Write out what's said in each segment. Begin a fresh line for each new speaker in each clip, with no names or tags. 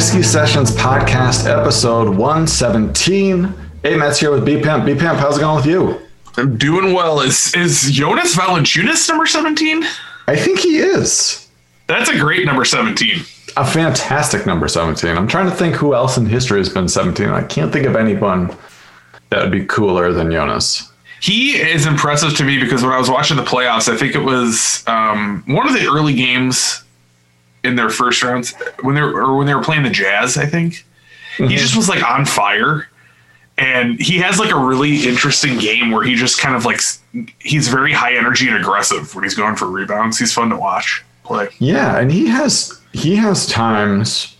Whiskey Sessions podcast, episode 117. Hey, Matt's here with B Pimp. B Pimp, how's it going with you?
I'm doing well. Is is Jonas Valanciunas number 17?
I think he is.
That's a great number 17.
A fantastic number 17. I'm trying to think who else in history has been 17. I can't think of anyone that would be cooler than Jonas.
He is impressive to me because when I was watching the playoffs, I think it was um, one of the early games in their first rounds when they were, or when they were playing the Jazz. I think mm-hmm. he just was like on fire, and he has like a really interesting game where he just kind of like he's very high energy and aggressive when he's going for rebounds. He's fun to watch play.
Yeah, and he has he has times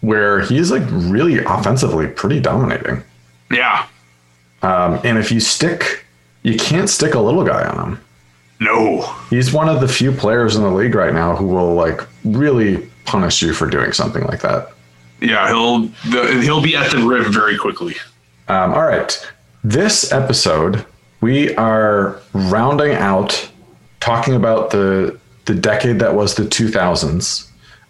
where he's like really offensively pretty dominating.
Yeah.
Um, and if you stick, you can't stick a little guy on him.
No.
He's one of the few players in the league right now who will like really punish you for doing something like that.
Yeah, he'll the, he'll be at the rim very quickly.
Um, all right, this episode we are rounding out talking about the the decade that was the 2000s.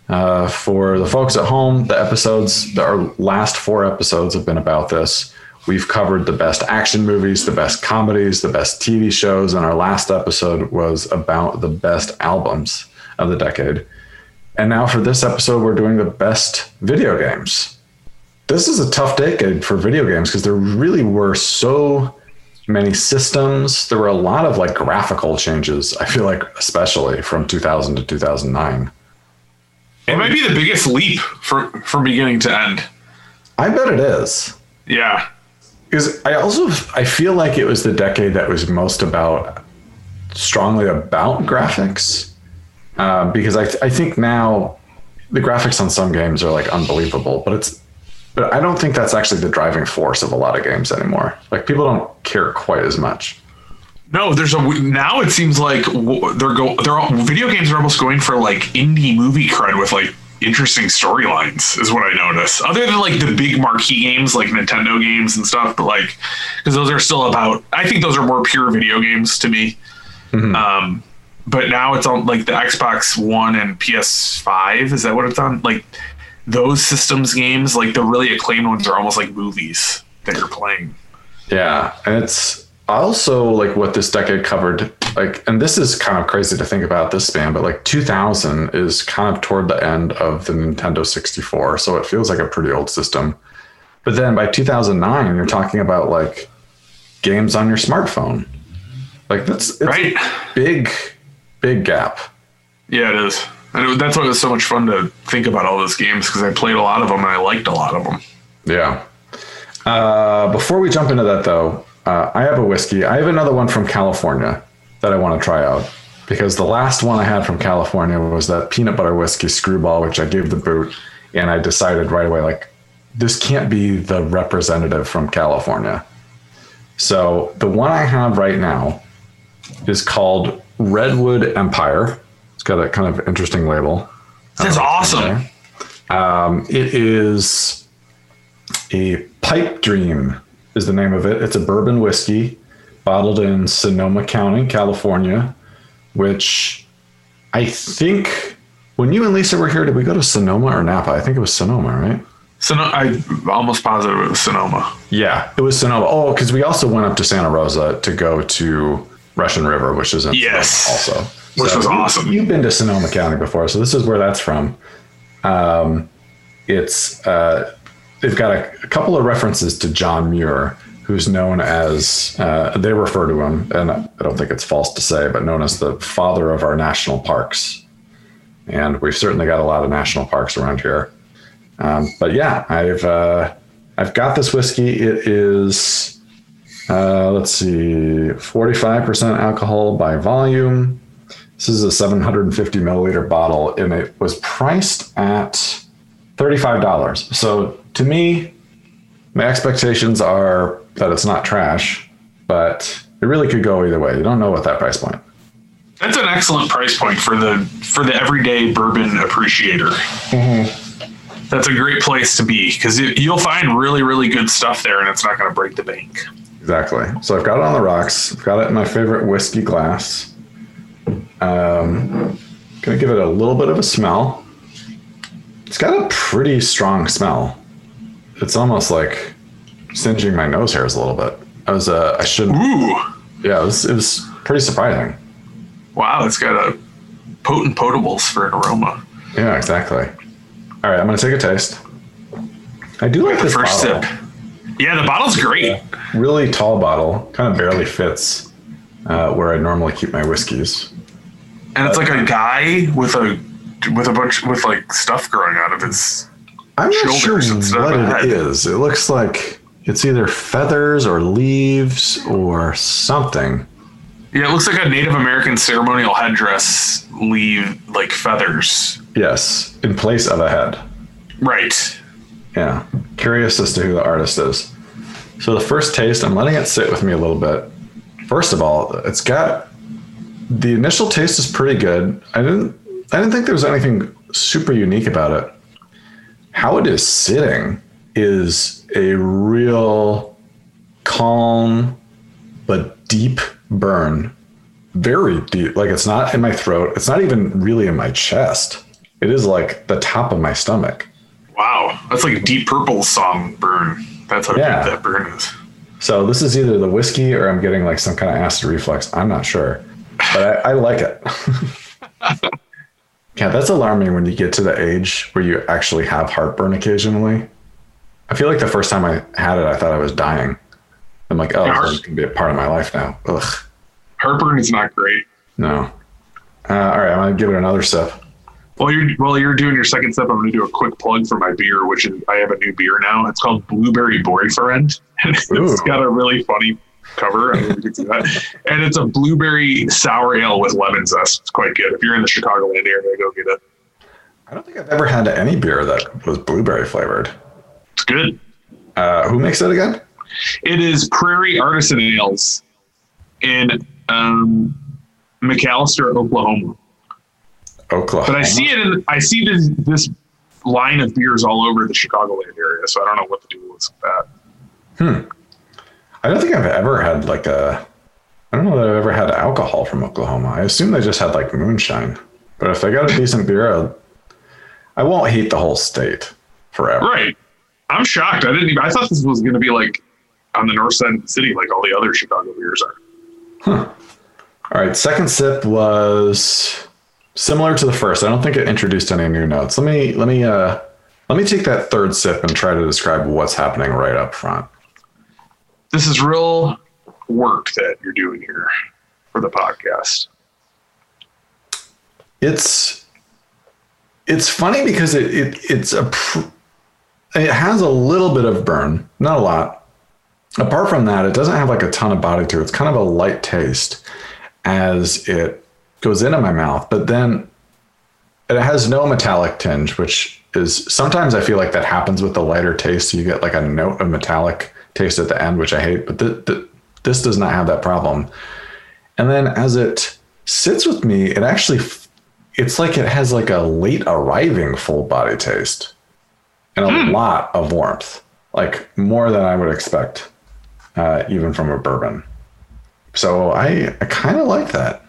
Uh, for the folks at home, the episodes, our last four episodes have been about this. We've covered the best action movies, the best comedies, the best TV shows, and our last episode was about the best albums of the decade. And now for this episode, we're doing the best video games. This is a tough decade for video games because there really were so many systems. There were a lot of like graphical changes, I feel like, especially from 2000 to 2009.
It might be the biggest leap from, from beginning to end.
I bet it is.
Yeah
because I also I feel like it was the decade that was most about strongly about graphics. Uh, because I, th- I think now the graphics on some games are like unbelievable but it's but I don't think that's actually the driving force of a lot of games anymore. Like people don't care quite as much.
No there's a now it seems like they're go they're all, video games are almost going for like indie movie cred with like interesting storylines is what I notice. Other than like the big marquee games like Nintendo games and stuff, but like because those are still about. I think those are more pure video games to me. Mm-hmm. Um, but now it's on like the Xbox One and PS5. Is that what it's on? Like those systems games, like the really acclaimed ones, are almost like movies that you're playing.
Yeah, and it's also like what this decade covered like and this is kind of crazy to think about this span but like 2000 is kind of toward the end of the nintendo 64 so it feels like a pretty old system. But then by 2009 you're talking about like games on your smartphone. Like that's it's right. big big gap.
Yeah it is. And that's why it was so much fun to think about all those games because i played a lot of them and i liked a lot of them
yeah. Uh, before we jump into that though uh, I have a whiskey. I have another one from California that I want to try out because the last one I had from California was that peanut butter whiskey screwball, which I gave the boot, and I decided right away like this can't be the representative from California. So the one I have right now is called Redwood Empire. It's got a kind of interesting label.
That's awesome.
Um, it is a pipe dream is the name of it. It's a bourbon whiskey bottled in Sonoma County, California, which I think when you and Lisa were here, did we go to Sonoma or Napa? I think it was Sonoma, right?
Sonoma, I almost positive it was Sonoma.
Yeah, it was Sonoma. Oh, because we also went up to Santa Rosa to go to Russian River, which is in
yes,
also,
which so was awesome.
You, have been to Sonoma County before, so this is where that's from. Um, it's uh, they've got a, a, couple of references to John Muir, who's known as uh, they refer to him, and I don't think it's false to say, but known as the father of our national parks. And we've certainly got a lot of national parks around here. Um, but yeah, I've uh, I've got this whiskey. It is uh, let's see, forty five percent alcohol by volume. This is a 750 milliliter bottle, and it was priced at $35. So to me, my expectations are that it's not trash, but it really could go either way. You don't know what that price point.
That's an excellent price point for the for the everyday bourbon appreciator. Mm-hmm. That's a great place to be because you'll find really really good stuff there, and it's not going to break the bank.
Exactly. So I've got it on the rocks. I've got it in my favorite whiskey glass. Um, gonna give it a little bit of a smell. Got a pretty strong smell. It's almost like singeing my nose hairs a little bit. I was uh, I shouldn't.
Ooh,
Yeah, it was it was pretty surprising.
wow, it's got a potent potables for an aroma.
Yeah, exactly. All right, I'm gonna take a taste. I do like
The
this
first
bottle.
sip. Yeah, the bottle's great.
Really tall bottle, kind of barely fits uh, where I normally keep my whiskeys.
And it's like a guy with a with a bunch with like stuff growing out of his
I'm not sure
Shoulders instead of
what it
head.
is. It looks like it's either feathers or leaves or something.
Yeah, it looks like a Native American ceremonial headdress leave like feathers.
Yes, in place of a head.
Right.
Yeah. Curious as to who the artist is. So the first taste, I'm letting it sit with me a little bit. First of all, it's got the initial taste is pretty good. I didn't I didn't think there was anything super unique about it. How it is sitting is a real calm but deep burn. Very deep. Like it's not in my throat. It's not even really in my chest. It is like the top of my stomach.
Wow. That's like a Deep Purple song burn. That's how
Yeah.
deep that burn is.
So this is either the whiskey or I'm getting like some kind of acid reflux. I'm not sure, but I, I like it. yeah, that's alarming when you get to the age where you actually have heartburn occasionally. I feel like the first time I had it, I thought I was dying. I'm like, oh,
Yeah,
this can be a part of my life now. Ugh,
Heartburn is not great.
no. Uh, all right, I'm gonna give it another sip.
While you're while you're doing your second step, I'm going to do a quick plug for my beer, which is I have a new beer now. It's called Blueberry Boyfriend, and it's
Ooh.
got a really funny cover. I if you can see that. And it's a blueberry sour ale with lemon zest. It's quite good. If you're in the Chicagoland area, go get it.
I don't think I've ever had any beer that was blueberry flavored.
It's good.
Uh, who makes it again?
It is Prairie Artisan Ales in um, McAlester, Oklahoma.
Oklahoma.
But I see it in I see this this line of beers all over the Chicagoland area, so I don't know what the deal is with that.
I don't think I've ever had like a. I don't know that I've ever had alcohol from Oklahoma. I assume they just had like moonshine. But if they got a decent beer, I'll, I won't hate the whole state forever.
Right. I'm shocked. I didn't even I thought this was gonna be like on the north side of the city like all the other Chicago beers are. Huh.
All right, second sip was similar to the first. I don't think it introduced any new notes. Let me let me uh let me take that third sip and try to describe what's happening right up front.
This is real work that you're doing here for the podcast.
it's it's funny because it, it it's a it has a little bit of burn not a lot. Apart from that it doesn't have like a ton of body to it it's kind of a light taste as it goes into my mouth but then it has no metallic tinge which is sometimes i feel like that happens with the lighter taste. So you get like a note of metallic taste at the end which i hate but th- th- this does not have that problem and then as it sits with me it actually f- it's like it has like a late arriving full body taste and a lot of warmth like more than i would expect uh, even from a bourbon so i, I kind of like that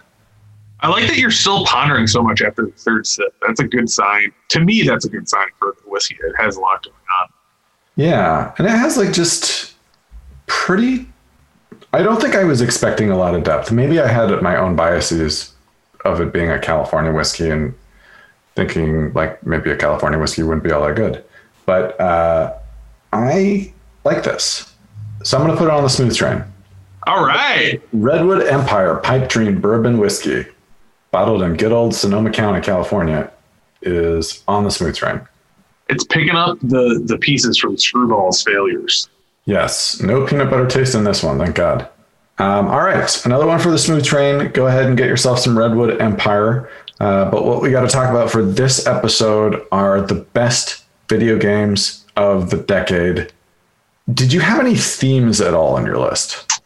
I like that you're still pondering so much after the third sip. That's a good sign. To me, that's a good sign for the whiskey. It has a lot going on.
yeah and it has like just pretty i don't think i was expecting a lot of depth maybe i had my own biases of it being a california whiskey and thinking like maybe a california whiskey wouldn't be all that good but uh, i like this so i'm going to put it on the smooth train
All right.
Redwood Empire Pipe Dream Bourbon Whiskey, bottled in good old Sonoma County, California, is on the smooth train.
It's picking up the the pieces from Screwball's failures.
Yes, no peanut butter taste in this one, thank God. Um, all right, another one for the smooth train. Go ahead and get yourself some Redwood Empire. Uh, but what we got to talk about for this episode are the best video games of the decade. Did you have any themes at all on your list?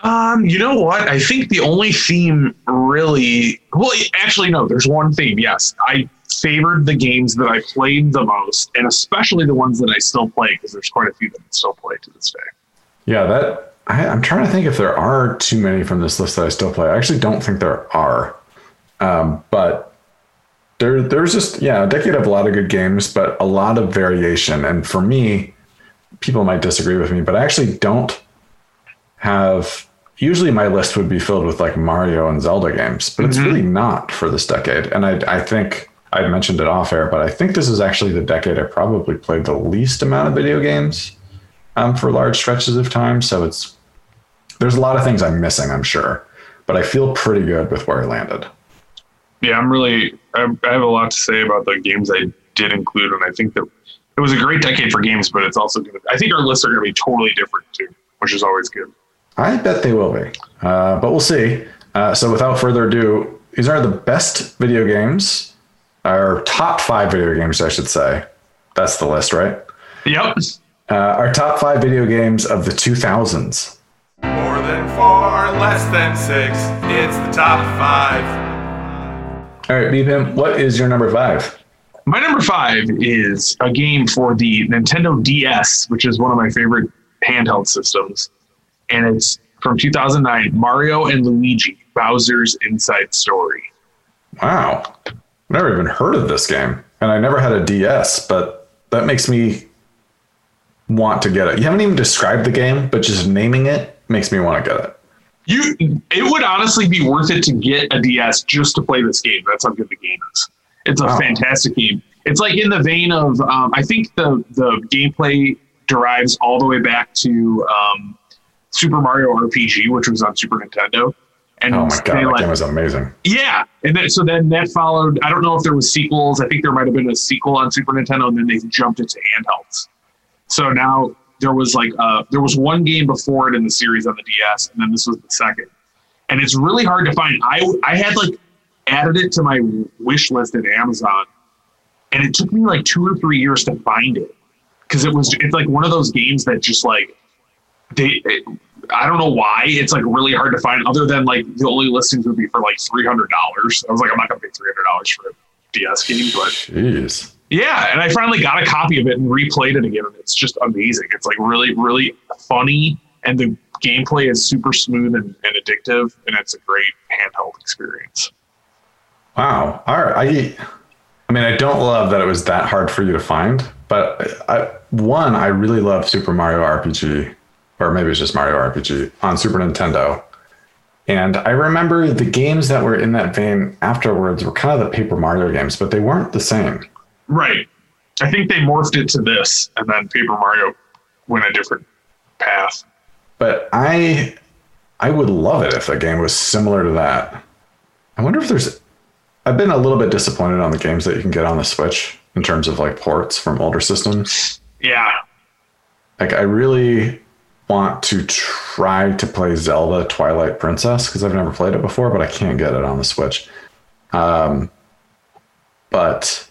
Um, you know what? I think the only theme really well actually no, there's one theme, yes. I favored the games that I played the most, and especially the ones that I still play, because there's quite a few that I still play to this day.
Yeah, that I, I'm trying to think if there are too many from this list that I still play. I actually don't think there are, um, but there there's just yeah a decade of a lot of good games, but a lot of variation. And for me, people might disagree with me, but I actually don't have. Usually, my list would be filled with like Mario and Zelda games, but it's really not for this decade. And I I think I mentioned it off air, but I think this is actually the decade I probably played the least amount of video games um, for large stretches of time. So it's there's a lot of things I'm missing, I'm sure, but I feel pretty good with where I landed.
Yeah, I'm really. I, I have a lot to say about the games I did include, and I think that it was a great decade for games, but it's also going to. I think our lists are going to be totally different too, which is always good.
I bet they will be, uh, but we'll see. Uh, so without further ado, these are the best video games, our top five video games, I should say. That's the list, right?
Yep.
Uh, our top five video games of the 2000s.
More than four, less than six. It's the top five.
All right, Beepim, what is your number five?
My number five is a game for the Nintendo DS, which is one of my favorite handheld systems. And it's from 2009 Mario and Luigi Bowser's Inside Story.
Wow. Never even heard of this game. And I never had a DS, but that makes me want to get it. You haven't even described the game, but just naming it makes me want to get it.
You, it would honestly be worth it to get a DS just to play this game. That's how good the game is. It's a
Wow.
fantastic game. It's like in the vein of um, I think the the gameplay derives all the way back to um, Super Mario RPG, which was on Super Nintendo. And
Oh my god, that
like-
game was amazing.
yeah, and then so then that followed. I don't know if there was sequels. I think there might have been a sequel on Super Nintendo, and then they jumped it to handhelds. So now there was like uh, there was one game before it in the series on the DS, and then this was the second. And it's really hard to find. I I had like added it to my wish list at Amazon, and it took me like two or three years to find it because it was it's like one of those games that just like they it, I don't know why it's like really hard to find other than like the only listings would be for like three hundred dollars. I was like, I'm not gonna pay three hundred dollars for a DS game, but
Jeez.
yeah, and I finally got a copy of it and replayed it again, and it's just amazing. It's like really, really funny, and the gameplay is super smooth and, and addictive, and it's a great handheld experience.
Wow. All right. I, I mean, I don't love that it was that hard for you to find, but I, one, I really love Super Mario RPG, or maybe it's just Mario RPG on Super Nintendo. And I remember the games that were in that vein afterwards were kind of the Paper Mario games, but they weren't the same.
Right. I think they morphed it to this, and then Paper Mario went a different path.
But I, I would love it if the game was similar to that. I wonder if there's. I've been a little bit disappointed on the games that you can get on the Switch in terms of like ports from older systems.
Yeah.
like I really want to try to play Zelda Twilight Princess because I've never played it before, but I can't get it on the Switch. Um, but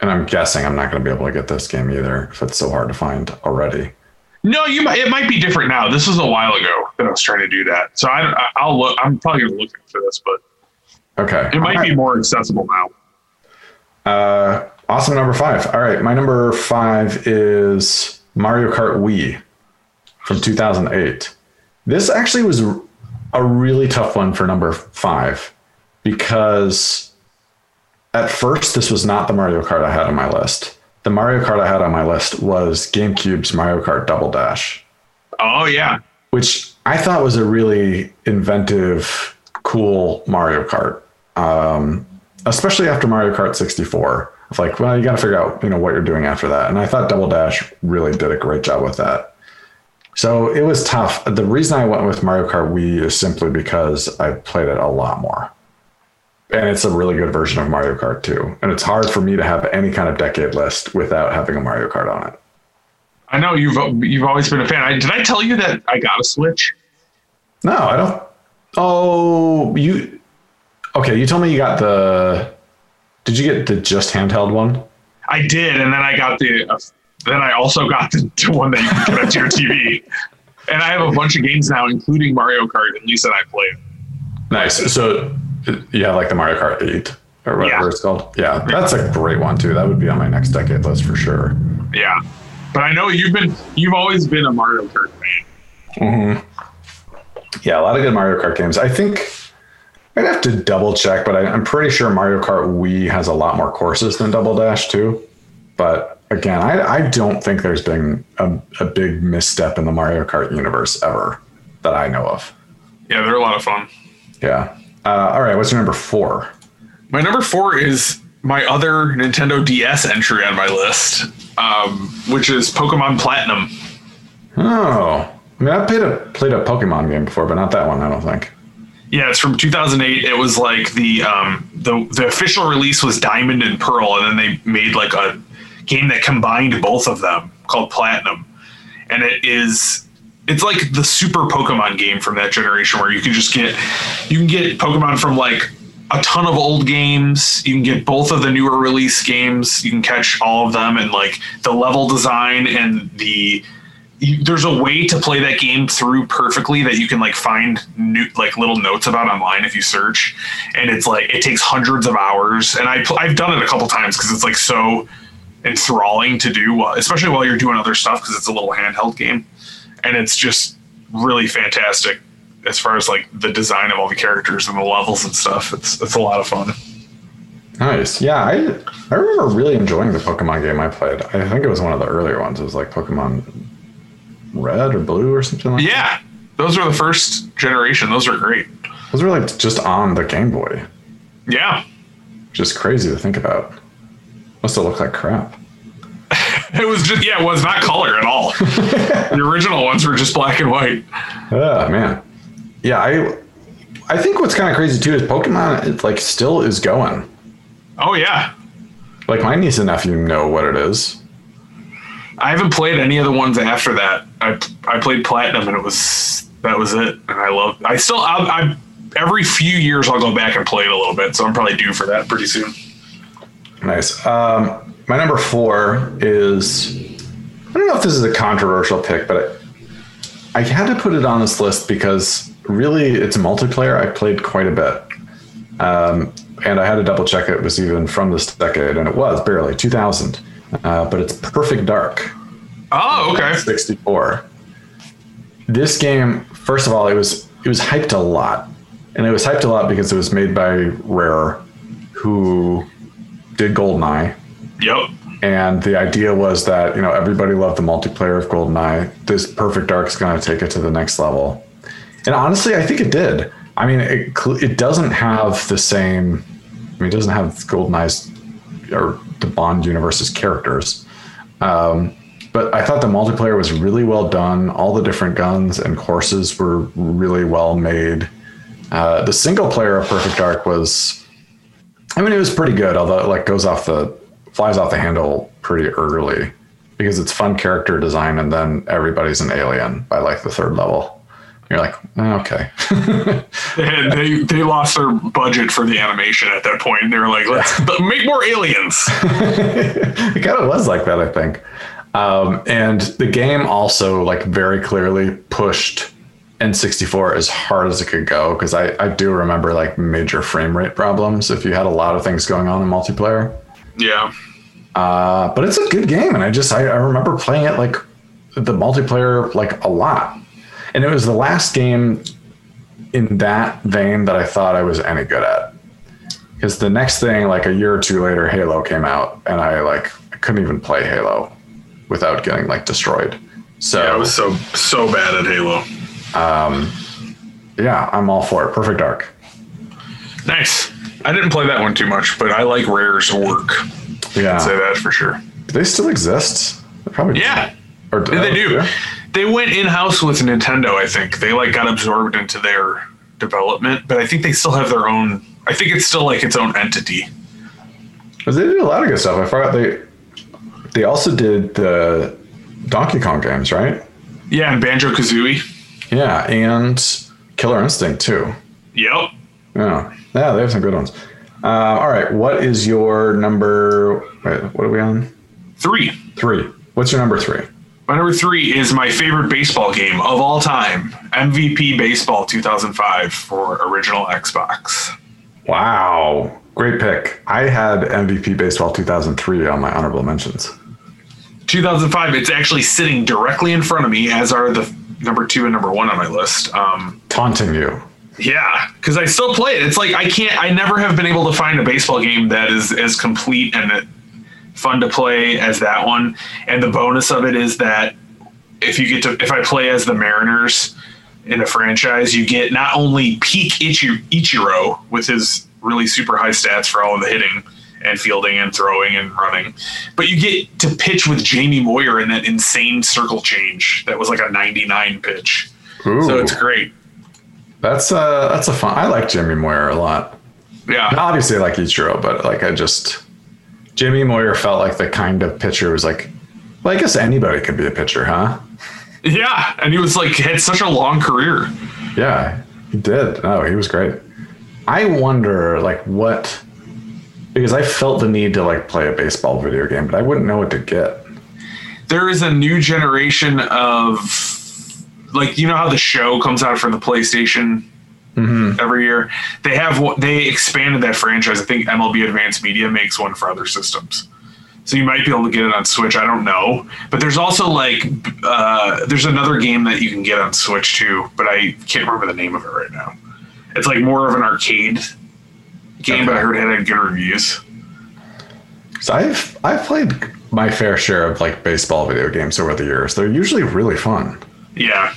and I'm guessing I'm not going to be able to get this game either if it's so hard to find already.
No, you might. It might be different now. This was a while ago that I was trying to do that. So I, I'll look. I'm probably going to look for this, but
Okay,
it might
All
be more accessible now.
Uh, awesome number five. All right, my number five is Mario Kart Wii from 2008. This actually was a really tough one for number five because at first this was not the Mario Kart I had on my list. The Mario Kart I had on my list was GameCube's Mario Kart Double Dash
Oh yeah,
which I thought was a really inventive, cool Mario Kart. Um, especially after Mario Kart 64. It's like, well, you got to figure out, you know, what you're doing after that. And I thought Double Dash really did a great job with that. So it was tough. The reason I went with Mario Kart Wii is simply because I played it a lot more. And it's a really good version of Mario Kart 2. And it's hard for me to have any kind of decade list without having a Mario Kart on it.
I know you've you've always been a fan. I, did I tell you that I got a Switch?
No, I don't. Oh, you. Okay, you told me you got the. Did you get the just handheld one?
I did, and then I got the. Then I also got the, the one that you can connect to your TV. And I have a bunch of games now, including Mario Kart. And Lisa and I play it.
Nice. So, you have like the Mario Kart 8 or whatever
Yeah.
it's called. Yeah, that's a great one too. That would be on my next decade list for sure.
Yeah, but I know you've been you've always been a Mario Kart fan. Mm-hmm.
Yeah, a lot of good Mario Kart games. I think I'd have to double check, but I, I'm pretty sure Mario Kart Wii has a lot more courses than Double Dash too. But again, I, I don't think there's been a, a big misstep in the Mario Kart universe ever that I know of.
Yeah, they're a lot of fun.
Yeah. Uh, all right. What's your number four?
My number four is my other Nintendo DS entry on my list, um, which is Pokemon Platinum.
Oh, I mean, I played a played a Pokemon game before, but not that one. I don't think.
Yeah, it's from 2008. It was like the um, the the official release was Diamond and Pearl, and then they made like a game that combined both of them called Platinum, and it is it's like the super Pokemon game from that generation where you can just get you can get Pokemon from like a ton of old games. You can get both of the newer release games. You can catch all of them, and like the level design and the there's a way to play that game through perfectly that you can like find new like little notes about online if you search and it's like it takes hundreds of hours and I, i've done it a couple times because it's like so enthralling to do especially while you're doing other stuff because it's a little handheld game and it's just really fantastic as far as like the design of all the characters and the levels and stuff it's it's a lot of fun
Nice. Yeah, I I remember really enjoying the Pokemon game I played. I think it was one of the earlier ones. It was like Pokemon Red or Blue or something like
yeah those were the first generation those are great.
Those were like just on the Game Boy.
yeah
Just crazy to think about. Must have looked like crap.
It was just yeah, it was not color at all. the original ones were just black and white.
Oh man. Yeah, I I think what's kind of crazy too is Pokemon it like still is going.
Oh yeah.
Like my niece and nephew know what it is.
I haven't played any of the ones after that. I I played Platinum and it was that was it. And I love I still I, I every few years I'll go back and play it a little bit. So I'm probably due for that pretty soon.
Nice. Um, my number four is I don't know if this is a controversial pick, but I, I had to put it on this list because really it's a multiplayer. I played quite a bit. Um, and I had to double check it was even from this decade, and it was barely 2000. Uh, but it's Perfect Dark.
Oh, okay.
64. This game, first of all, it was it was hyped a lot, and it was hyped a lot because it was made by Rare, who did GoldenEye,
Yep.
and the idea was that you know everybody loved the multiplayer of GoldenEye. This Perfect Dark is going to take it to the next level, and honestly, I think it did. I mean, it it doesn't have the same. I mean, it doesn't have GoldenEye's or the Bond universe's characters. Um, but I thought the multiplayer was really well done. All the different guns and courses were really well made. Uh, the single player of Perfect Dark was, I mean, it was pretty good. Although it like goes off the flies off the handle pretty early because it's fun character design, and then everybody's an alien by like the third level. You're like, "Eh, okay,
They, had, they they lost their budget for the animation at that point, and they were like, "Let's make more aliens."
it kind of was like that, I think. Um, and the game also like very clearly pushed N64 as hard as it could go because I, I do remember like major frame rate problems if you had a lot of things going on in multiplayer.
Yeah.
Uh, but it's a good game, and I just I, I remember playing it like the multiplayer like a lot, and it was the last game in that vein that I thought I was any good at. Because the next thing, like a year or two later, Halo came out, and I like I couldn't even play Halo without getting like destroyed. So
Yeah, I was so so bad at Halo.
Um, yeah, I'm all for it. Perfect Dark.
Nice. I didn't play that one too much, but I like Rare's work.
Yeah,
I'd say that for sure.
do they still exist? They probably
Yeah.
Or
They do.
yeah.
They went in house with Nintendo. I think they like got absorbed into their development, but I think they still have their own. I think it's still like its own entity.
'Cause they did a lot of good stuff. I forgot they they also did the Donkey Kong games, right?
Yeah, and Banjo Kazooie.
Yeah, and Killer Instinct too.
Yep.
Yeah, yeah, they have some good ones. Uh, all right, what is your number? Wait, what are we on?
Three.
Three. What's your number three?
My number three is my favorite baseball game of all time MVP Baseball 2005 for original Xbox.
Wow, great pick. I had MVP Baseball 2003 on my honorable mentions.
2005, it's actually sitting directly in front of me, as are the number two and number one on my list. Um,
Taunting you.
Yeah, because I still play it. It's like I can't. I never have been able to find a baseball game that is as complete and fun to play as that one. And the bonus of it is that if you get to, if I play as the Mariners in a franchise, you get not only peak Ichiro with his really super high stats for all of the hitting and fielding and throwing and running, but you get to pitch with Jamie Moyer in that insane circle change that was like a 99 pitch.
Ooh,
So it's great.
that's uh that's a fun. I like Jamie Moyer a lot.
Yeah.
Obviously, I like Ichiro, but like I just Jamie Moyer felt like the kind of pitcher was like, well, I guess anybody could be a pitcher, huh?
Yeah. And he was like, had such a long career.
Yeah, he did. Oh, he was great. I wonder, like, what because I felt the need to like play a baseball video game, but I wouldn't know what to get.
there is a new generation of like you know how the show comes out for the PlayStation every year. They have they expanded that franchise. I think MLB Advanced Media makes one for other systems. So you might be able to get it on Switch. I don't know, but there's also like uh, there's another game that you can get on Switch too, but I can't remember the name of it right now. It's like more of an arcade game, but I heard it had good reviews.
So I've I've played my fair share of like baseball video games over the years. They're usually really fun.
Yeah,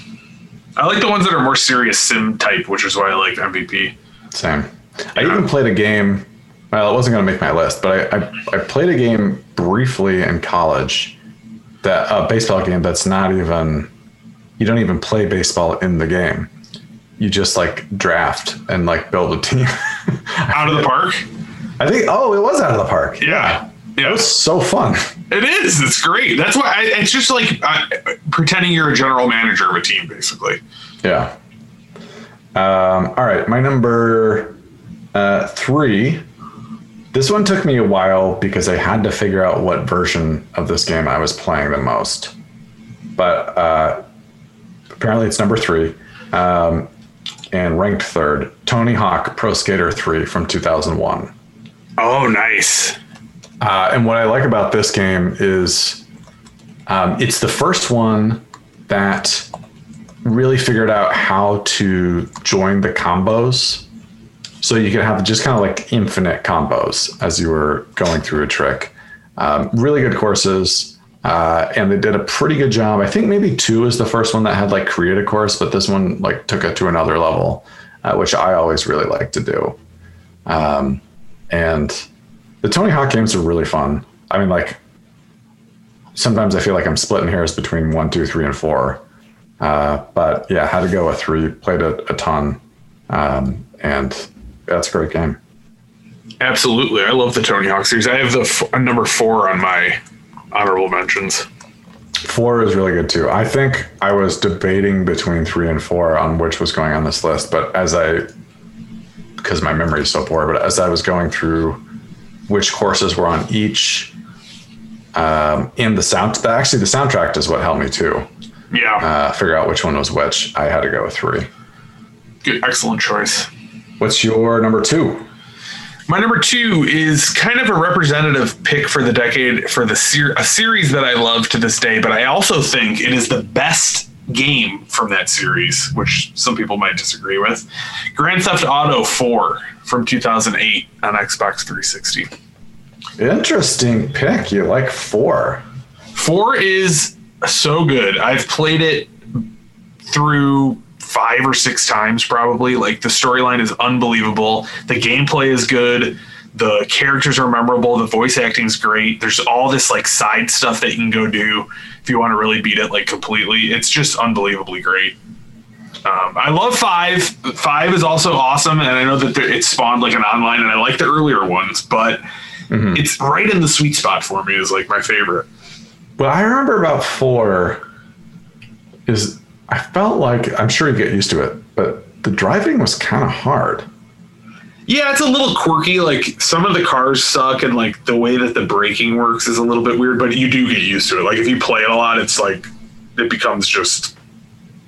I like the ones that are more serious sim type, which is why I like MVP.
Same. I even played a game. Well, it wasn't going to make my list, but I, I I played a game briefly in college. That a baseball game that's not even. You don't even play baseball in the game. You just like draft and like build a team.
Out of the park.
I think. Oh, it was out of the park.
Yeah. Yeah,
It was so fun.
it is. It's great. That's why I, it's just like uh, pretending you're a general manager of a team, basically.
Yeah. Um, all right, my number uh, three. This one took me a while because I had to figure out what version of this game I was playing the most. But uh, apparently, it's number three um, and ranked third. Tony Hawk Pro Skater 3 from 2001.
Oh, nice.
Uh, and what I like about this game is um, it's the first one that really figured out how to join the combos. So you could have just kind of like infinite combos as you were going through a trick. Um, really good courses. Uh, and they did a pretty good job. I think maybe two is the first one that had like create a course, but this one like took it to another level, uh, which I always really like to do. Um, and the Tony Hawk games are really fun. I mean, like sometimes I feel like I'm splitting hairs between one, two, three, and four. Uh, but yeah, had to go with three. Played a, a ton, um, and that's a great game.
Absolutely. I love the Tony Hawk series. I have the f- number four on my honorable mentions.
Four is really good too. I think I was debating between three and four on which was going on this list, but as I, because my memory is so poor, but as I was going through which courses were on each, um, in the sound, actually the soundtrack is what helped me too.
Yeah.
Uh, figure out which one was which. I had to go with three.
Good, excellent choice.
What's your number two?
My number two is kind of a representative pick for the decade for the ser- a series that I love to this day, but I also think it is the best game from that series, which some people might disagree with. Grand Theft Auto 4 from 2008 on Xbox 360.
Interesting pick. You like four.
4 is so good. I've played it through five or six times probably. Like the storyline is unbelievable. The gameplay is good. The characters are memorable. The voice acting is great. There's all this like side stuff that you can go do if you want to really beat it like completely. It's just unbelievably great. Um, I love five. Five is also awesome, and I know that there, it spawned like an online, and I like the earlier ones, but it's right in the sweet spot for me. Is like my favorite.
What I remember about four is I felt like I'm sure you get used to it, but the driving was kind of hard.
Yeah, it's a little quirky. Like some of the cars suck, and like the way that the braking works is a little bit weird. But you do get used to it. Like if you play it a lot, it's like it becomes just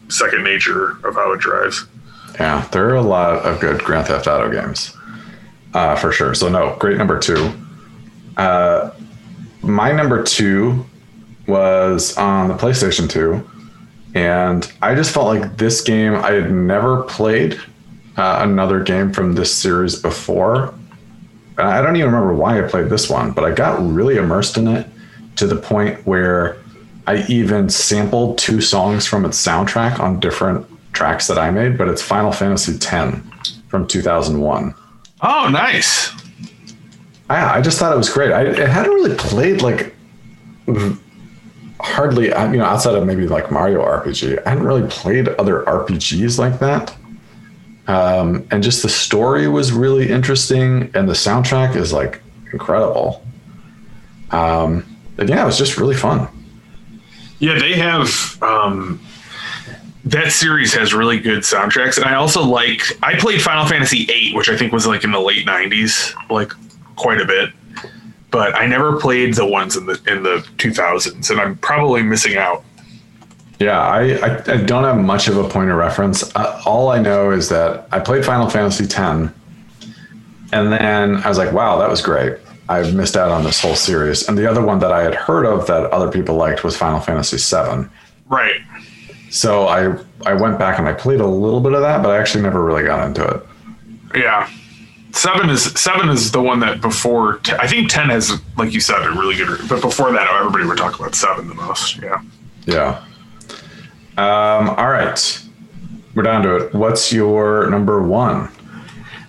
second nature of how it drives.
Yeah, there are a lot of good Grand Theft Auto games, uh, for sure. So no, great number two. Uh, my number two was on the PlayStation Two, and I just felt like this game I had never played uh, another game from this series before. I don't even remember why I played this one, but I got really immersed in it to the point where I even sampled two songs from its soundtrack on different tracks that I made. But it's Final Fantasy X from 2001.
Oh, nice.
I, I just thought it was great. I, I hadn't really played like hardly, you know, outside of maybe like Mario RPG. I hadn't really played other RPGs like that. Um, and just the story was really interesting, and the soundtrack is like incredible. Um, and yeah, it was just really fun.
Yeah, they have um that series has really good soundtracks. And I also like I played Final Fantasy VIII, which I think was like in the late nineties, like quite a bit. But I never played the ones in the in the two thousands, and I'm probably missing out.
Yeah, I, I, I don't have much of a point of reference. Uh, all I know is that I played Final Fantasy X, and then I was like, wow, that was great. I've missed out on this whole series. And the other one that I had heard of that other people liked was Final Fantasy VII.
Right.
So I I went back and I played a little bit of that, but I actually never really got into it.
Yeah. Seven is seven is the one that before t- I think ten has like you said a really good but before that everybody would talk about seven the most yeah
Yeah. Um, all right. We're down to it. What's your number one?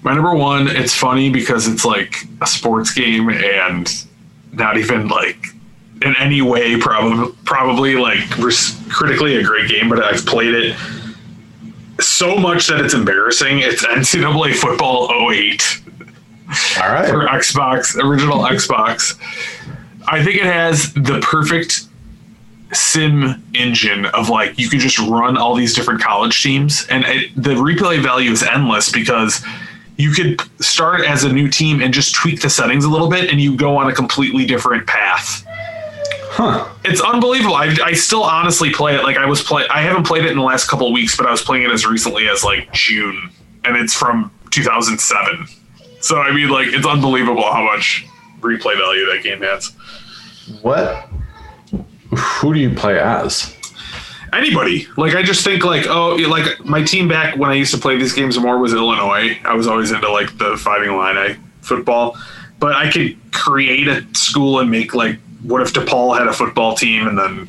My number one, it's funny because it's like a sports game and not even like in any way probably probably like critically a great game, but I've played it so much that it's embarrassing. It's NCAA Football 08
All right.
for Xbox, original Xbox. I think it has the perfect sim engine of like you can just run all these different college teams and it, the replay value is endless because you could start as a new team and just tweak the settings a little bit and you go on a completely different path
Huh.
it's unbelievable I, I still honestly play it like i was play i haven't played it in the last couple of weeks but i was playing it as recently as like june and it's from 2007 so i mean like it's unbelievable how much replay value that game has
What? Who do you play as?
anybody. Like I just think like oh like my team back when I used to play these games more was Illinois. I was always into like the fighting Illini football, but I could create a school and make like what if DePaul had a football team and then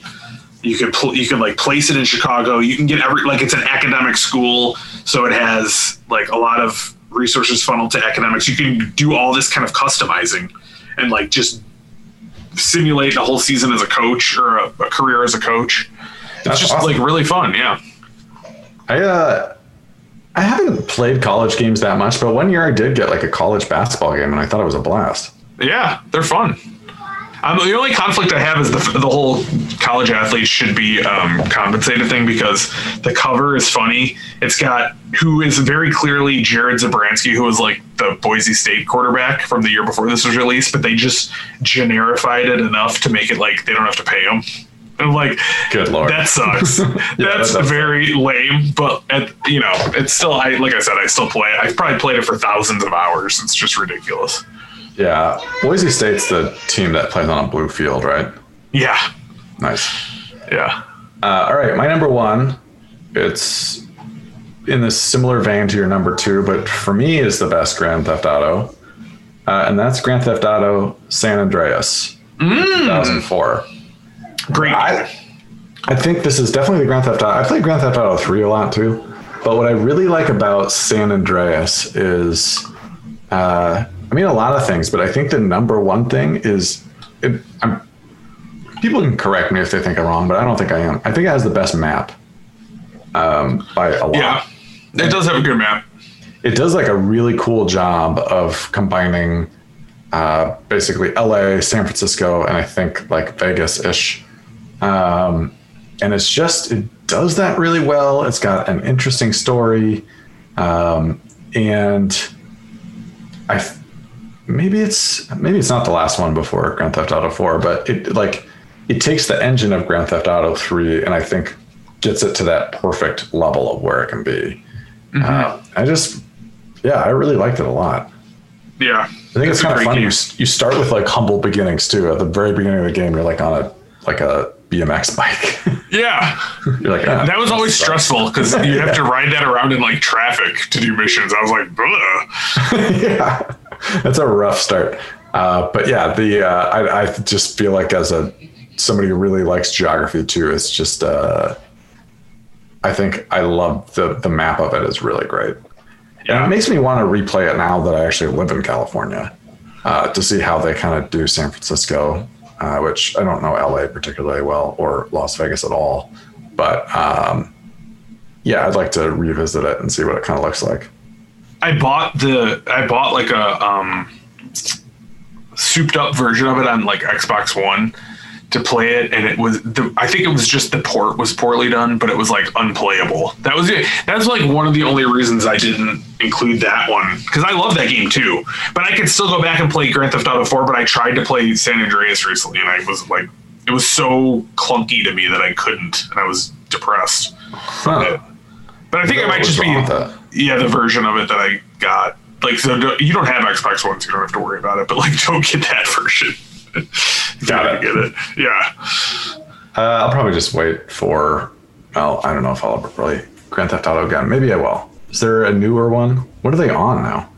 you could pl- you could like place it in Chicago. You can get every like it's an academic school, so it has like a lot of resources funneled to academics. You can do all this kind of customizing and like just simulate the whole season as a coach or a, a career as a coach. It's
That's
just
awesome.
like really fun, yeah.
I uh I haven't played college games that much, but one year I did get like a college basketball game and I thought it was a blast.
Yeah, they're fun. Um, the only conflict I have is the, the whole college athletes should be um, compensated thing because the cover is funny. It's got who is very clearly Jared Zabransky, who was like the Boise State quarterback from the year before this was released, but they just generified it enough to make it like they don't have to pay him. And like,
Good lord.
that sucks.
that
That's very lame, but at, you know, it's still. I like I said, I still play it. I've probably played it for thousands of hours. It's just ridiculous.
Yeah. Boise State's the team that plays on a blue field, right?
Yeah,
Nice.
yeah.
Uh, all right, my number one. It's in this similar vein to your number two, but for me is the best Grand Theft Auto, uh, and that's Grand Theft Auto San Andreas, 2004.
Great.
I, I think this is definitely the Grand Theft Auto. I played Grand Theft Auto 3 a lot too. But what I really like about San Andreas is, uh, I mean, a lot of things, but I think the number one thing is, it, I'm, people can correct me if they think I'm wrong, but I don't think I am. I think it has the best map um, by a lot.
Yeah, it does have a good map.
It does like a really cool job of combining uh, basically LA, San Francisco, and I think like Vegas ish. Um, and it's just, it does that really well. It's got an interesting story. Um, and I, maybe it's, maybe it's not the last one before Grand Theft Auto 4, but it like, it takes the engine of Grand Theft Auto 3 and I think gets it to that perfect level of where it can be. Uh, I just, yeah, I really liked it a lot.
Yeah,
I think it's kind of funny. You, you start with like humble beginnings too. At the very beginning of the game, you're like on a like a BMX bike.
Yeah,
You're like, ah,
that was always
sucks.
stressful because you have to ride that around in like traffic to do missions. I was like,
yeah, that's a rough start. Uh, but yeah, the uh, I, I just feel like as a somebody who really likes geography too, it's just uh, I think I love the the map of it is really great. And it makes me want to replay it now that I actually live in California uh, to see how they kind of do San Francisco, uh, which I don't know LA particularly well or Las Vegas at all. But um, yeah, I'd like to revisit it and see what it kind of looks like.
I bought the I bought like a um souped up version of it on like Xbox One to play it and it was the I think it was just the port was poorly done but it was like unplayable. That was it. That's like one of the only reasons I didn't include that one cuz I love that game too. But I could still go back and play Grand Theft Auto 4 but I tried to play San Andreas recently and I was like it was so clunky to me that I couldn't and I was depressed.
Huh.
But I think it
What
might just be
wrong with that?
Yeah, the version of it that I got. Like, so don't- you don't have Xbox One, so you don't have to worry about it. But like, don't get that version.
Got
Gotta
it.
Get it? Yeah.
Uh, I'll probably just wait for. Well, I don't know if I'll ever play Grand Theft Auto again. Maybe I will. Is there a newer one? What are they on now?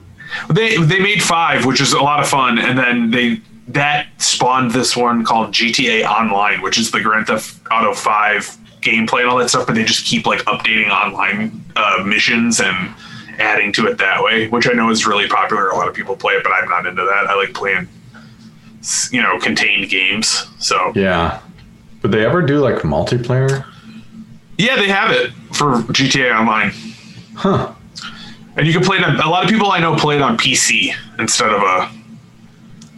They they made five, which is a lot of fun, and then they that spawned this one called GTA Online, which is the Grand Theft Auto Five gameplay and all that stuff. But they just keep like updating online uh, missions and adding to it that way, which I know is really popular. A lot of people play it, but I'm not into that. I like playing, you know, contained games. So
Yeah. Would they ever do like multiplayer?
Yeah, they have it for GTA Online,
Huh.
and you can play it. On, a lot of people I know play it on PC instead of a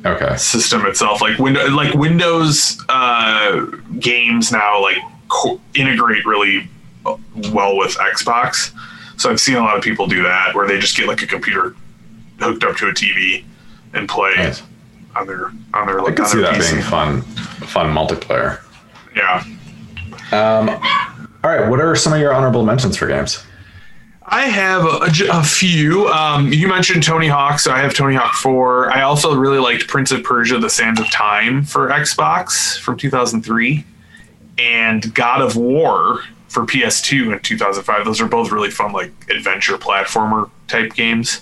Okay.
system itself. Like window, like Windows uh, games now, like co- integrate really well with Xbox. So I've seen a lot of people do that, where they just get like a computer hooked up to a TV and play
Nice.
on their on their
I
like
could
on
see
their
that
PC.
being fun. Fun multiplayer.
Yeah.
Um, all right. What are some of your honorable mentions for games?
I have a, a few. Um, you mentioned Tony Hawk, so I have Tony Hawk 4. I also really liked Prince of Persia: The Sands of Time for Xbox from 2003, and God of War for PS2 in 2005. Those are both really fun, like adventure platformer type games.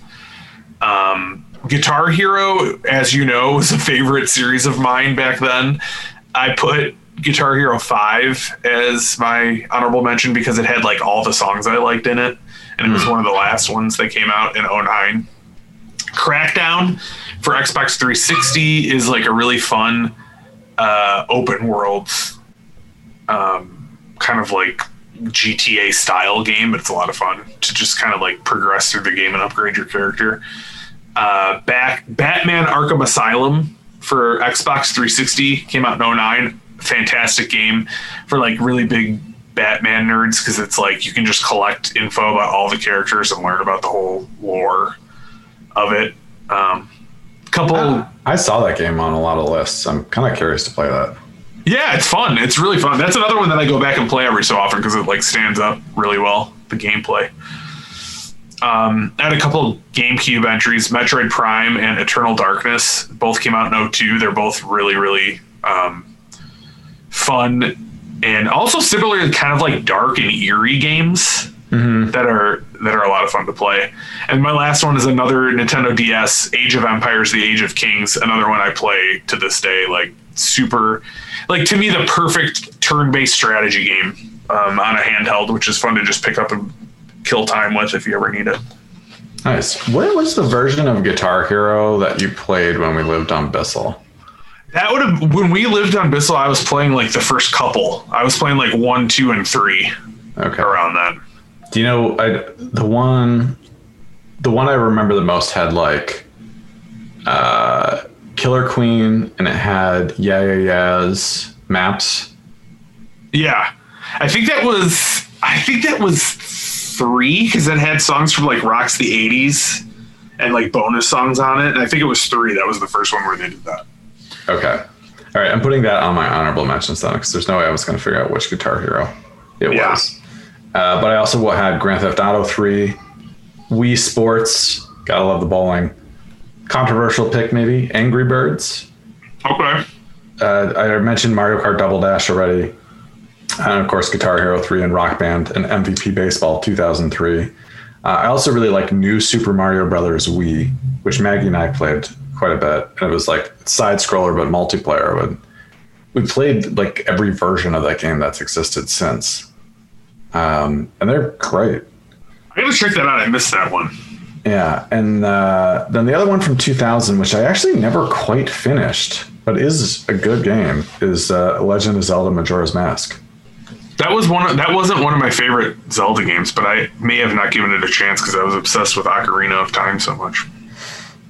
Um, Guitar Hero, as you know, was a favorite series of mine back then. I put Guitar Hero 5 as my honorable mention because it had like all the songs I liked in it. And it was one of the last ones that came out in 09. Crackdown for Xbox 360 is like a really fun uh, open world, um, kind of like GTA style game, but it's a lot of fun to just kind of like progress through the game and upgrade your character. Uh, back Batman Arkham Asylum for Xbox 360 came out in 09. Fantastic game for like really big Batman nerds because it's like you can just collect info about all the characters and learn about the whole lore of it. Um, couple.
I saw that game on a lot of lists. I'm kind of curious to play that.
Yeah, it's fun. It's really fun. That's another one that I go back and play every so often because it like stands up really well. The gameplay. Um, I had a couple of GameCube entries, Metroid Prime and Eternal Darkness. Both came out in 02. They're both really, really um, fun and also similarly kind of like dark and eerie games that are that are a lot of fun to play. And my last one is another Nintendo DS, Age of Empires: The Age of Kings. Another one I play to this day. Like super, like to me the perfect turn-based strategy game um, on a handheld, which is fun to just pick up and kill time with if you ever need it.
Nice. What was the version of Guitar Hero that you played when we lived on Bissell?
That would have when we lived on Bissell. I was playing like the first couple. I was playing like one, two, and three
Okay.
around then.
Do you know I, the one? The one I remember the most had like uh, Killer Queen, and it had Yeah Yeah Yeah's maps.
Yeah, I think that was. I think that was three because it had songs from like Rocks the '80s and like bonus songs on it. And I think it was three. That was the first one where they did that.
Okay. All right, I'm putting that on my honorable mentions then, because there's no way I was going to figure out which Guitar Hero it
Yeah.
was. Uh, but I also had Grand Theft Auto 3, Wii Sports, gotta love the bowling. Controversial pick maybe, Angry Birds,
Okay.
uh, I mentioned Mario Kart Double Dash already, and of course Guitar Hero 3 and Rock Band and MVP Baseball 2003. Uh, I also really like New Super Mario Brothers Wii, which Maggie and I played quite a bit, and it was like side scroller but multiplayer. But we played like every version of that game that's existed since, um, and they're great.
I gotta check that out. I missed that one.
Yeah, and uh, then the other one from 2000, which I actually never quite finished, but is a good game, is uh, Legend of Zelda: Majora's Mask.
That was one. Of, that wasn't one of my favorite Zelda games, but I may have not given it a chance because I was obsessed with Ocarina of Time so much.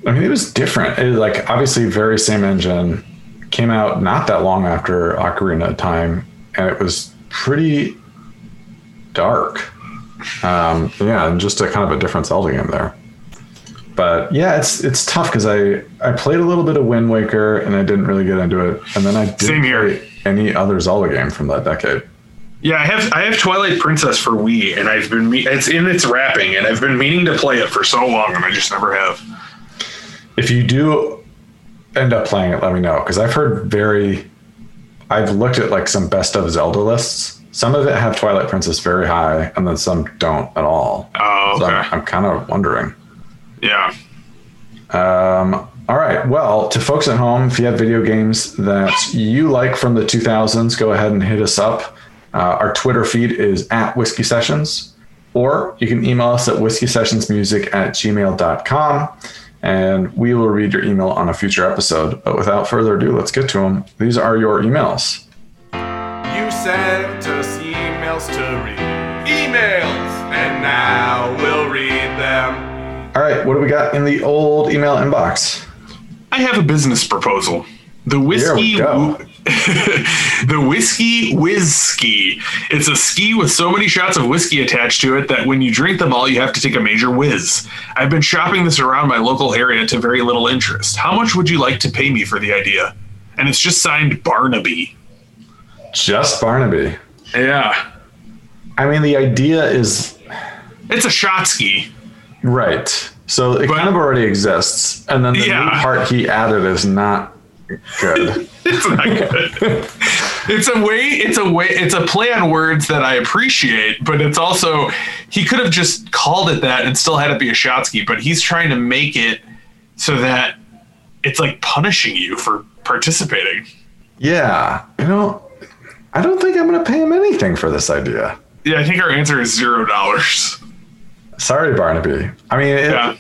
I mean, it was different. It was like obviously very same engine. Came out not that long after Ocarina of Time, and it was pretty dark. Um, yeah, and just a kind of a different Zelda game there. But yeah, it's it's tough because I I played a little bit of Wind Waker and I didn't really get into it, and then I didn't
Same here.
play any other Zelda game from that decade.
Yeah, I have I have Twilight Princess for Wii, and I've been me- it's in its wrapping, and I've been meaning to play it for so long, and I just never have.
If you do end up playing it, let me know because I've heard very. I've looked at like some best of Zelda lists. Some of it have Twilight Princess very high, and then some don't at all.
Oh,
So. I'm, I'm kind of wondering.
Yeah.
Um, all right. Well, to folks at home, if you have video games that you like from the 2000s, go ahead and hit us up. Uh, our Twitter feed is at Whiskey Sessions, or you can email us at whiskey sessions music at gmail.com, and we will read your email on a future episode. But without further ado, let's get to them. These are your emails.
You sent us emails to read. Emails! And now we'll read them.
All right. What do we got in the old email inbox?
I have a business proposal. The whiskey,
There we go.
the whiskey whiskey. It's a ski with so many shots of whiskey attached to it that when you drink them all, you have to take a major whiz. I've been shopping this around my local area to very little interest. How much would you like to pay me for the idea? And it's just signed Barnaby.
Just Barnaby.
Yeah,
I mean, the idea is
it's a shot ski.
Right. So it
But-
kind of already exists, and then the
Yeah.
new part he added is not good.
It's not good. it's a way. It's a way. It's a play on words that I appreciate, but it's also he could have just called it that and still had it be a shot ski. But he's trying to make it so that it's like punishing you for participating.
yeah, you know, I don't think I'm going to pay him anything for this idea.
Yeah, I think our answer is zero dollars.
Sorry, Barnaby. I mean, it,
Yeah,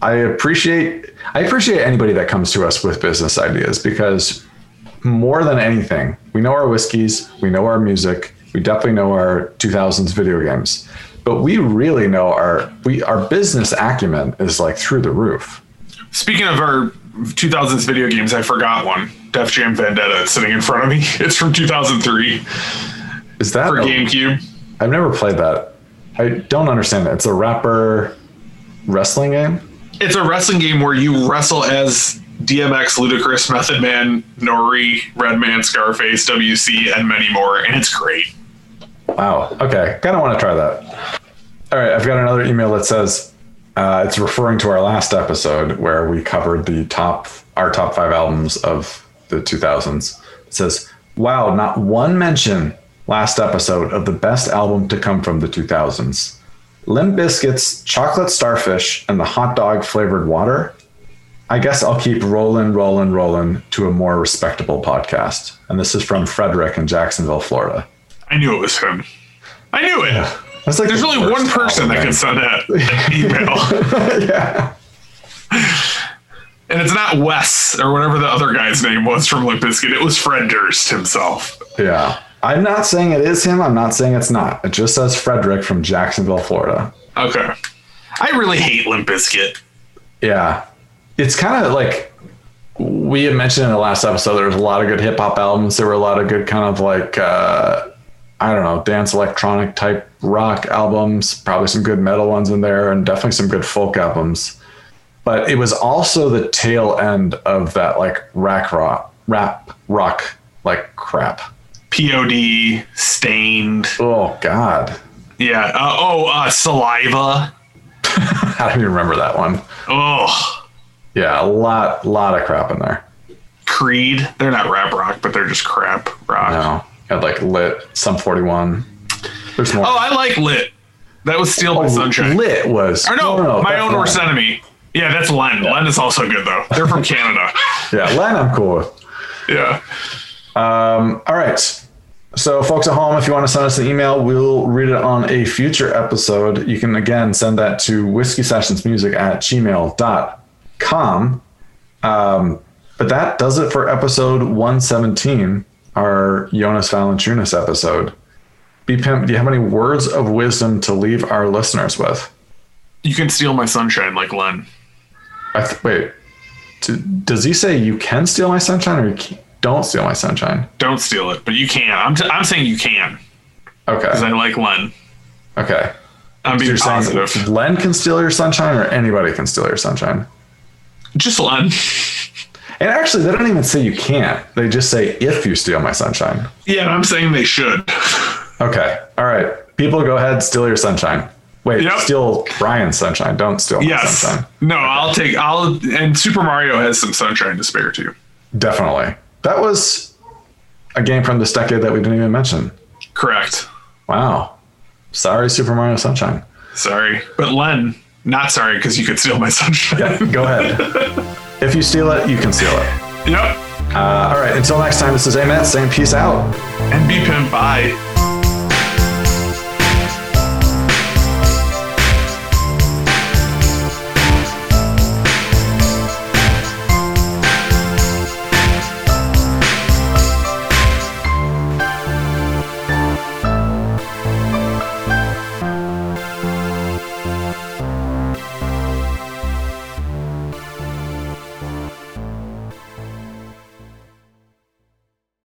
I appreciate I appreciate anybody that comes to us with business ideas because more than anything, we know our whiskeys, we know our music, we definitely know our 2000s video games, but we really know our we our business acumen is like through the roof.
Speaking of our 2000s video games, I forgot one. Def Jam Vendetta. It's sitting in front of me. It's from 2003
Is that
for
a-
GameCube.
I've never played that. I don't understand that. It's a rapper wrestling game.
It's a wrestling game where you wrestle as DMX, Ludacris, Method Man, N.O.R.E., Redman, Scarface, WC, and many more, and it's great.
Wow. Okay. Kind of want to try that. All right. I've got another email that says uh, it's referring to our last episode where we covered the top our top five albums of the 2000s. It says, "Wow, not one mention last episode of the best album to come from the 2000s." Limp Bizkit's Chocolate Starfish and the hot dog flavored water. I guess I'll keep rolling, rolling, rolling to a more respectable podcast. And this is from Frederick in Jacksonville, Florida.
I knew it was him. I knew it.
That's like
There's
the
only one person that can send that, that email,
yeah.
and it's not Wes or whatever the other guy's name was from Limp Bizkit. It was Fred Durst himself.
Yeah. I'm not saying it is him. I'm not saying it's not. It just says Frederick from Jacksonville, Florida.
Okay. I really hate Limp Bizkit.
Yeah. It's kind of like we had mentioned in the last episode, there was a lot of good hip hop albums. There were a lot of good kind of like, uh, I don't know, dance electronic type rock albums, probably some good metal ones in there, and definitely some good folk albums. But it was also the tail end of that like rack rock, rap rock like crap.
POD, Staind.
Oh, God.
Yeah. Uh, oh, uh, Saliva.
I don't even remember that one.
Oh,
Yeah, a lot, a lot of crap in there.
Creed. They're not rap rock, but they're just crap rock.
No, I had like lit Sum forty one. There's more.
Oh, I like Lit. That was Steal My
Oh,
Sunshine.
Lit was.
Or no, no. My
that's
Own
Len.
Worst Enemy. Yeah, that's Len. Len is also good though. They're from Canada.
Yeah, Len, I'm cool with.
Yeah.
Um, all right. So, folks at home, if you want to send us an email, we'll read it on a future episode. You can again send that to whiskey sessions music at gmail.com. Um, but that does it for episode 117, our Jonas Valanciunas episode. B Pimp, do you have any words of wisdom to leave our listeners with?
You can steal my sunshine like Len.
I th- wait, does he say you can steal my sunshine or you ca- don't steal my sunshine?
Don't steal it, but you can. I'm, t- I'm saying you can Okay. because I like Len.
Okay.
I'm
So
being
you're
positive.
saying Len can steal your sunshine or anybody can steal your sunshine?
Just Len.
And actually, they don't even say you can't. They just say if you steal my sunshine.
Yeah, I'm saying they should.
Okay. All right. People, go ahead, steal your sunshine. Wait,
Yep.
steal Brian's sunshine. Don't steal my
yes.
sunshine.
No, I'll take. I'll. And Super Mario has some sunshine to spare too.
Definitely. That was a game from this decade that we didn't even mention.
Correct.
Wow. Sorry, Super Mario Sunshine.
Sorry, but Len, not sorry because you could steal my sunshine.
Yeah, go ahead. if you steal it, you can steal it.
Yep.
Uh, all right. Until next time, this is Amet saying peace out.
And be pimp. Bye.